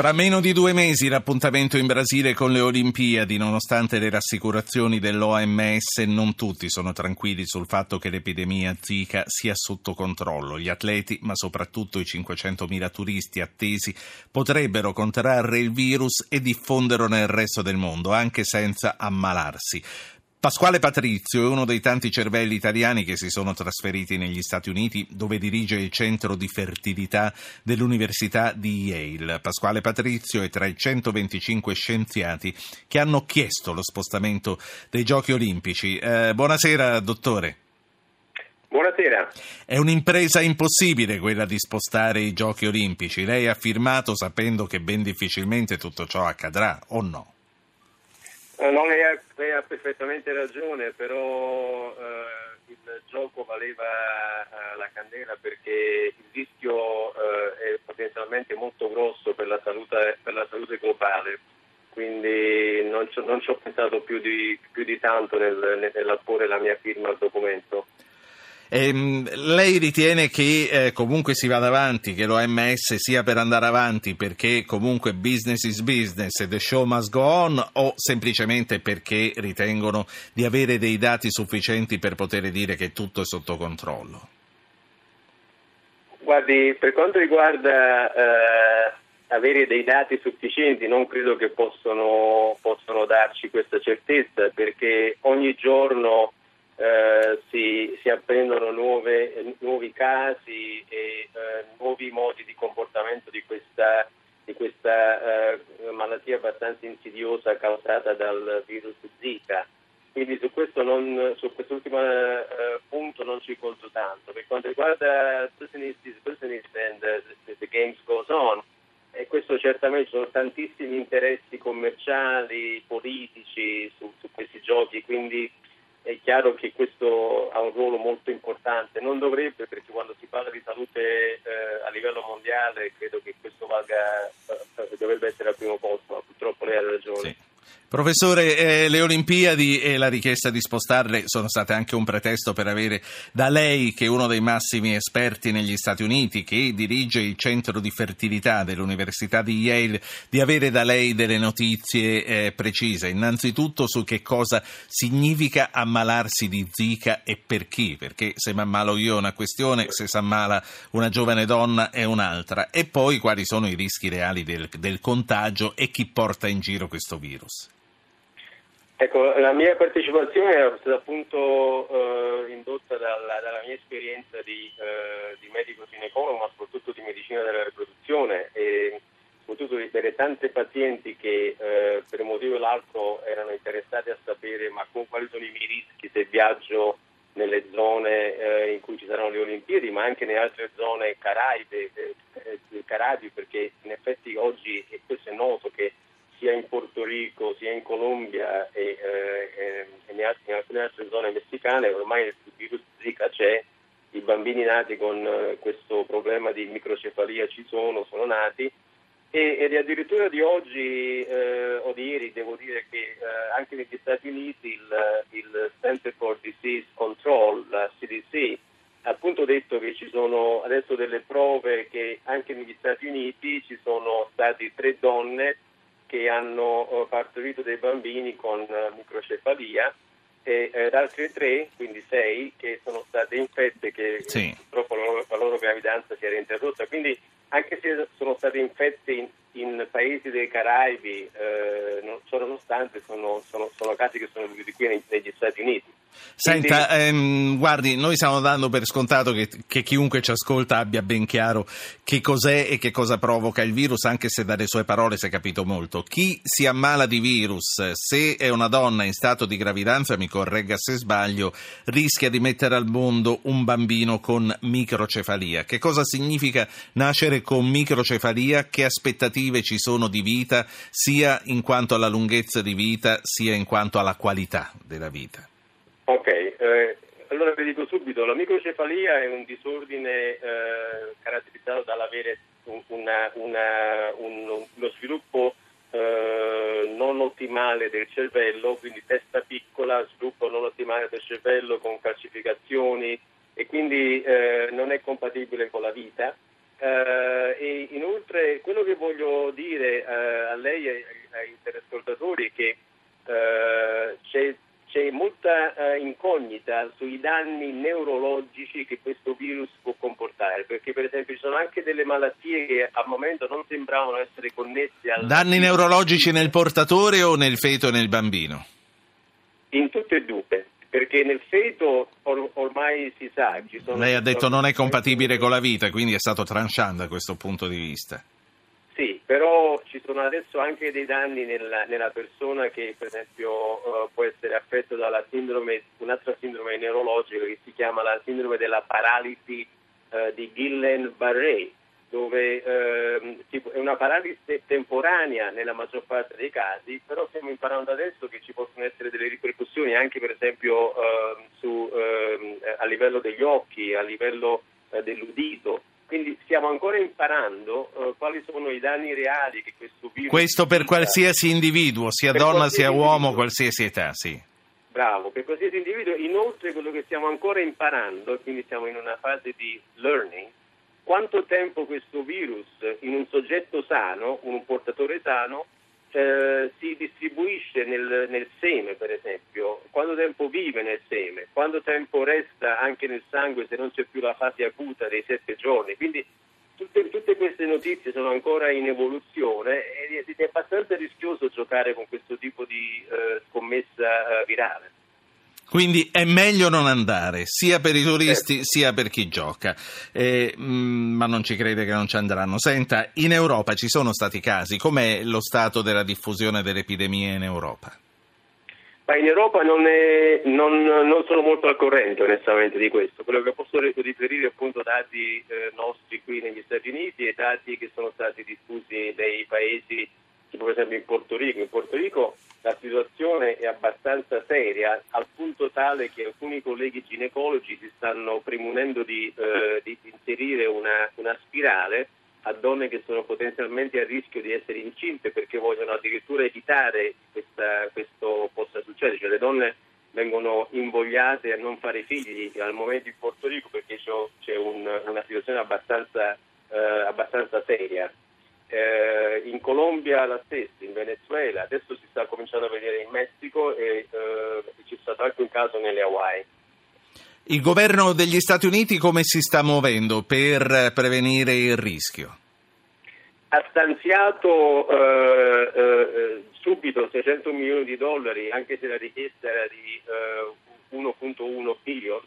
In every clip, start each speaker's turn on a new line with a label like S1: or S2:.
S1: Fra meno di due mesi l'appuntamento in Brasile con le Olimpiadi, nonostante le rassicurazioni dell'OMS, non tutti sono tranquilli sul fatto che l'epidemia Zika sia sotto controllo. Gli atleti, ma soprattutto i 500.000 turisti attesi, potrebbero contrarre il virus e diffonderlo nel resto del mondo, anche senza ammalarsi. Pasquale Patrizio è uno dei tanti cervelli italiani che si sono trasferiti negli Stati Uniti, dove dirige il centro di fertilità dell'Università di Yale. Pasquale Patrizio è tra i 125 scienziati che hanno chiesto lo spostamento dei Giochi Olimpici. Eh, buonasera, dottore.
S2: Buonasera.
S1: È un'impresa impossibile quella di spostare i Giochi Olimpici. Lei ha firmato sapendo che ben difficilmente tutto ciò accadrà, o no?
S2: Eh, no, lei ha, lei ha, perfettamente ragione, però eh, il gioco valeva eh, la candela perché il rischio eh, è potenzialmente molto grosso per la salute, per la salute globale, quindi non ci, ho pensato più di, più di tanto nel, nell'apporre la mia firma al documento.
S1: Ehm, lei ritiene che eh, comunque si vada avanti, che l'OMS sia per andare avanti perché comunque business is business e the show must go on o semplicemente perché ritengono di avere dei dati sufficienti per poter dire che tutto è sotto controllo?
S2: Guardi, per quanto riguarda eh, avere dei dati sufficienti, non credo che possono, possono darci questa certezza perché ogni giorno eh, si, si, apprendono nuove, nuovi casi e eh, nuovi modi di comportamento di questa, di questa eh, malattia abbastanza insidiosa causata dal virus Zika. Quindi su, questo non, su quest'ultimo eh, punto non ci conto tanto. Per quanto riguarda business is business and the, the games goes on, e questo certamente sono tantissimi interessi commerciali, politici su, su questi giochi, quindi è chiaro che questo ha un ruolo molto importante, non dovrebbe perché quando si parla di salute eh, a livello mondiale credo che questo valga, eh, dovrebbe essere al primo posto, ma purtroppo lei ha ragione.
S1: Sì. Professore, eh, le Olimpiadi e la richiesta di spostarle sono state anche un pretesto per avere da lei, che è uno dei massimi esperti negli Stati Uniti, che dirige il centro di fertilità dell'Università di Yale, di avere da lei delle notizie eh, precise. Innanzitutto su che cosa significa ammalarsi di Zika e per chi, perché se mi ammalo io è una questione, se si ammala una giovane donna è un'altra. E poi quali sono i rischi reali del, del contagio e chi porta in giro questo virus.
S2: Ecco, la mia partecipazione è stata appunto eh, indotta dalla, dalla, mia esperienza di, eh, di medico ginecologo, ma soprattutto di medicina della riproduzione e soprattutto di vedere tante pazienti che eh, per un motivo o l'altro erano interessate a sapere ma con quali sono i miei rischi se viaggio nelle zone eh, in cui ci saranno le Olimpiadi, ma anche nelle altre zone caraibe, eh, eh, Caraibi, perché in effetti oggi, e questo è noto, che Rico sia in Colombia e, eh, e in alcune altre zone messicane ormai il virus Zika c'è, i bambini nati con eh, questo problema di microcefalia ci sono, sono nati. E, ed addirittura di oggi eh, o di ieri devo dire che eh, anche negli Stati Uniti il, il Center for Disease Control, la CDC, ha appunto detto che ci sono adesso delle prove che anche negli Stati Uniti ci sono state tre donne che hanno eh, partorito dei bambini con eh, microcefalia e eh, altre tre, quindi sei, che sono state infette che sì. purtroppo la loro, la loro gravidanza si era interrotta. Quindi anche se sono state infette in, in paesi dei Caraibi, eh, non, nonostante sono, sono, sono, casi che sono venuti qui negli Stati Uniti.
S1: Senta, ehm, guardi, noi stiamo dando per scontato che, che, chiunque ci ascolta abbia ben chiaro che cos'è e che cosa provoca il virus, anche se dalle sue parole si è capito molto. Chi si ammala di virus, se è una donna in stato di gravidanza, mi corregga se sbaglio, rischia di mettere al mondo un bambino con microcefalia. Che cosa significa nascere con microcefalia? Che aspettative ci sono di vita, sia in quanto alla lunghezza di vita, sia in quanto alla qualità della vita?
S2: Ok, eh, allora vi dico subito, la microcefalia è un disordine eh, caratterizzato dall'avere una, una, un, uno sviluppo eh, non ottimale del cervello, quindi testa piccola, sviluppo non ottimale del cervello con calcificazioni e quindi eh, non è compatibile con la vita. Uh, e inoltre quello che voglio dire uh, a lei e ai telescoltatori è che c'è, c'è, molta incognita sui danni neurologici che questo virus può comportare, perché per esempio ci sono anche delle malattie che al momento non sembravano essere connesse al...
S1: Danni neurologici nel portatore o nel feto e nel bambino?
S2: In tutte e due perché nel feto or- ormai si sa. Ci sono
S1: Lei ha detto non è compatibile con la vita, quindi è stato tranchant da questo punto di vista.
S2: Però ci sono adesso anche dei danni nella, nella persona che per esempio uh, può essere affetto dalla sindrome, un'altra sindrome neurologica che si chiama la sindrome della paralisi uh, di Guillain-Barré dove eh, è una paralisi temporanea nella maggior parte dei casi, però stiamo imparando adesso che ci possono essere delle ripercussioni anche per esempio eh, su, eh, a livello degli occhi, a livello eh, dell'udito. Quindi stiamo ancora imparando eh, quali sono i danni reali che questo virus...
S1: Questo per qualsiasi individuo, sia donna sia uomo, individuo. qualsiasi età, sì.
S2: Bravo, per qualsiasi individuo. Inoltre quello che stiamo ancora imparando, quindi siamo in una fase di learning, quanto tempo questo virus in un soggetto sano, un portatore sano, eh, si distribuisce nel, nel, seme, per esempio, quanto tempo vive nel seme, quanto tempo resta anche nel sangue se non c'è più la fase acuta dei sette giorni. Quindi tutte, tutte queste notizie sono ancora in evoluzione ed è abbastanza rischioso giocare con questo tipo di eh, scommessa eh, virale.
S1: Quindi è meglio non andare, sia per i turisti eh. sia per chi gioca, eh, mh, mm, ma non ci crede che non ci andranno. Senta, in Europa ci sono stati casi, com'è lo stato della diffusione dell'epidemia in Europa?
S2: Ma in Europa non, è, non, non, sono molto al corrente onestamente di questo. Quello che posso riferire appunto dati eh, nostri qui negli Stati Uniti e dati che sono stati diffusi nei paesi tipo per esempio in Porto Rico. In Porto Rico la situazione è abbastanza seria al punto tale che alcuni colleghi ginecologi si stanno premunendo di, eh, di inserire una, una, spirale a donne che sono potenzialmente a rischio di essere incinte perché vogliono addirittura evitare che questo possa succedere, cioè le donne vengono invogliate a non fare figli al momento in Porto Rico perché c'è un, una situazione abbastanza, eh, abbastanza seria eh, in Colombia la stessa, in Venezuela, adesso si sta cominciando a vedere in Messico e eh, c'è stato anche un caso nelle Hawaii.
S1: Il governo degli Stati Uniti come si sta muovendo per prevenire il rischio?
S2: Ha stanziato eh, eh subito 600 milioni di dollari, anche se la richiesta era di 1.1 eh, billion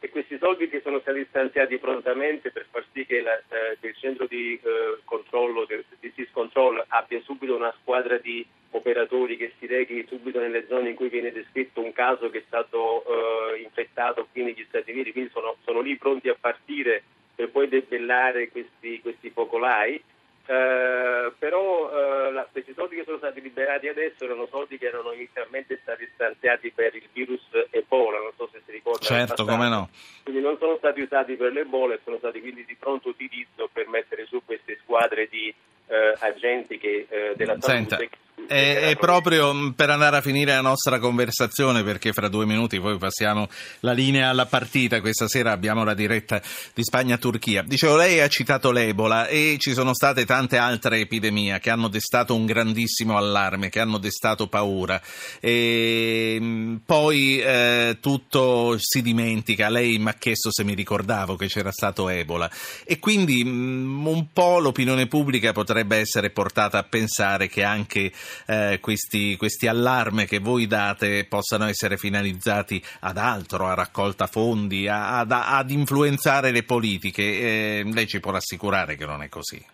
S2: e questi soldi che sono stati stanziati prontamente per far sì che, la, eh, che il centro di eh, controllo, di Control abbia subito una squadra di operatori che si rechi subito nelle zone in cui viene descritto un caso che è stato eh, infettato qui negli Stati Uniti, quindi sono, sono, lì pronti a partire per poi debellare questi, questi focolai eh, però eh, la, questi soldi che sono stati liberati adesso erano soldi che erano inizialmente stati stanziati per il virus Ebola, non so se si ricorda.
S1: Certo, come no.
S2: Quindi non sono stati usati per l'Ebola e sono stati quindi di pronto utilizzo per mettere su queste squadre di eh, agenti che, eh, della
S1: salute. Senta. È, è, proprio mm, per andare a finire la nostra conversazione, perché fra due minuti poi passiamo la linea alla partita. Questa sera abbiamo la diretta di Spagna-Turchia. Dicevo, lei ha citato l'Ebola e ci sono state tante altre epidemie che hanno destato un grandissimo allarme, che hanno destato paura. E mm, poi eh, tutto si dimentica. Lei mi ha chiesto se mi ricordavo che c'era stato Ebola. E quindi mh, mm, un po' l'opinione pubblica potrebbe essere portata a pensare che anche eh, questi, questi allarme che voi date possano essere finalizzati ad altro, a raccolta fondi, a, ad, ad, influenzare le politiche. Eh, lei ci può rassicurare che non è così?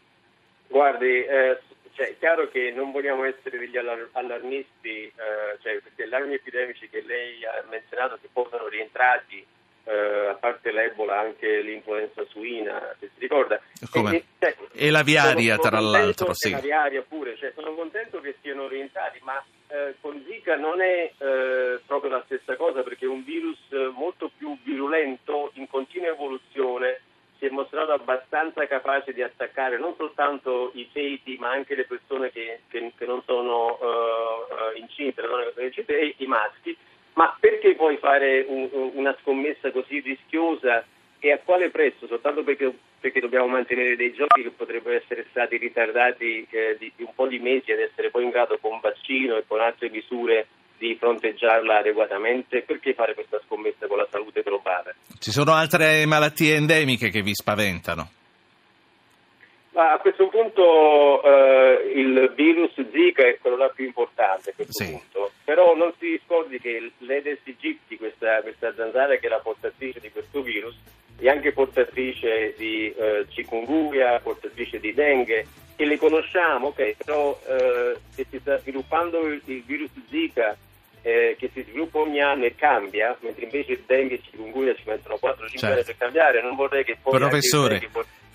S2: Guardi, eh, cioè, è chiaro che non vogliamo essere degli allar- allarmisti, eh, cioè, questi allarmi epidemici che lei ha menzionato che possono rientrati eh, a parte l'Ebola anche l'influenza suina, se si ricorda.
S1: E, cioè, e, la viaria tra l'altro, sì.
S2: La viaria pure, cioè, sono contento che siano orientati, ma eh, con Zika non è eh, proprio la stessa cosa perché è un virus molto più virulento, in continua evoluzione, si è mostrato abbastanza capace di attaccare non soltanto i feti ma anche le persone che, che, che non sono uh, incinte, le donne che sono incinte e i maschi ma perché poi fare un, una scommessa così rischiosa e e a quale prezzo? Soltanto perché, perché, dobbiamo mantenere dei giochi che potrebbero essere stati ritardati eh, di, di, un po' di mesi ad essere poi in grado con vaccino e con altre misure di fronteggiarla adeguatamente, perché fare questa scommessa con la salute globale?
S1: Ci sono altre malattie endemiche che vi spaventano?
S2: Ma a questo punto eh, il virus Zika è quello là più importante a questo
S1: sì.
S2: punto, però non si scordi che l'Edes aegypti, questa, questa zanzara che è la portatrice di questo virus, è anche portatrice di eh, chikungunya, portatrice di dengue, e le conosciamo, okay, però eh, se si sta sviluppando il, il virus Zika eh, che si sviluppa ogni anno e cambia, mentre invece il dengue e il chikungunya ci mettono 4-5 certo. anni per cambiare, non vorrei che poi...
S1: Professore,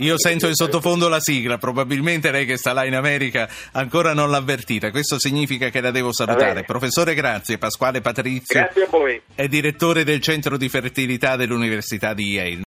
S1: io sento in sottofondo la sigla, probabilmente lei che sta là in America ancora non l'ha avvertita, questo significa che la devo salutare. Professore, grazie. Pasquale Patrizio
S2: grazie
S1: è direttore del Centro di Fertilità dell'Università di Yale.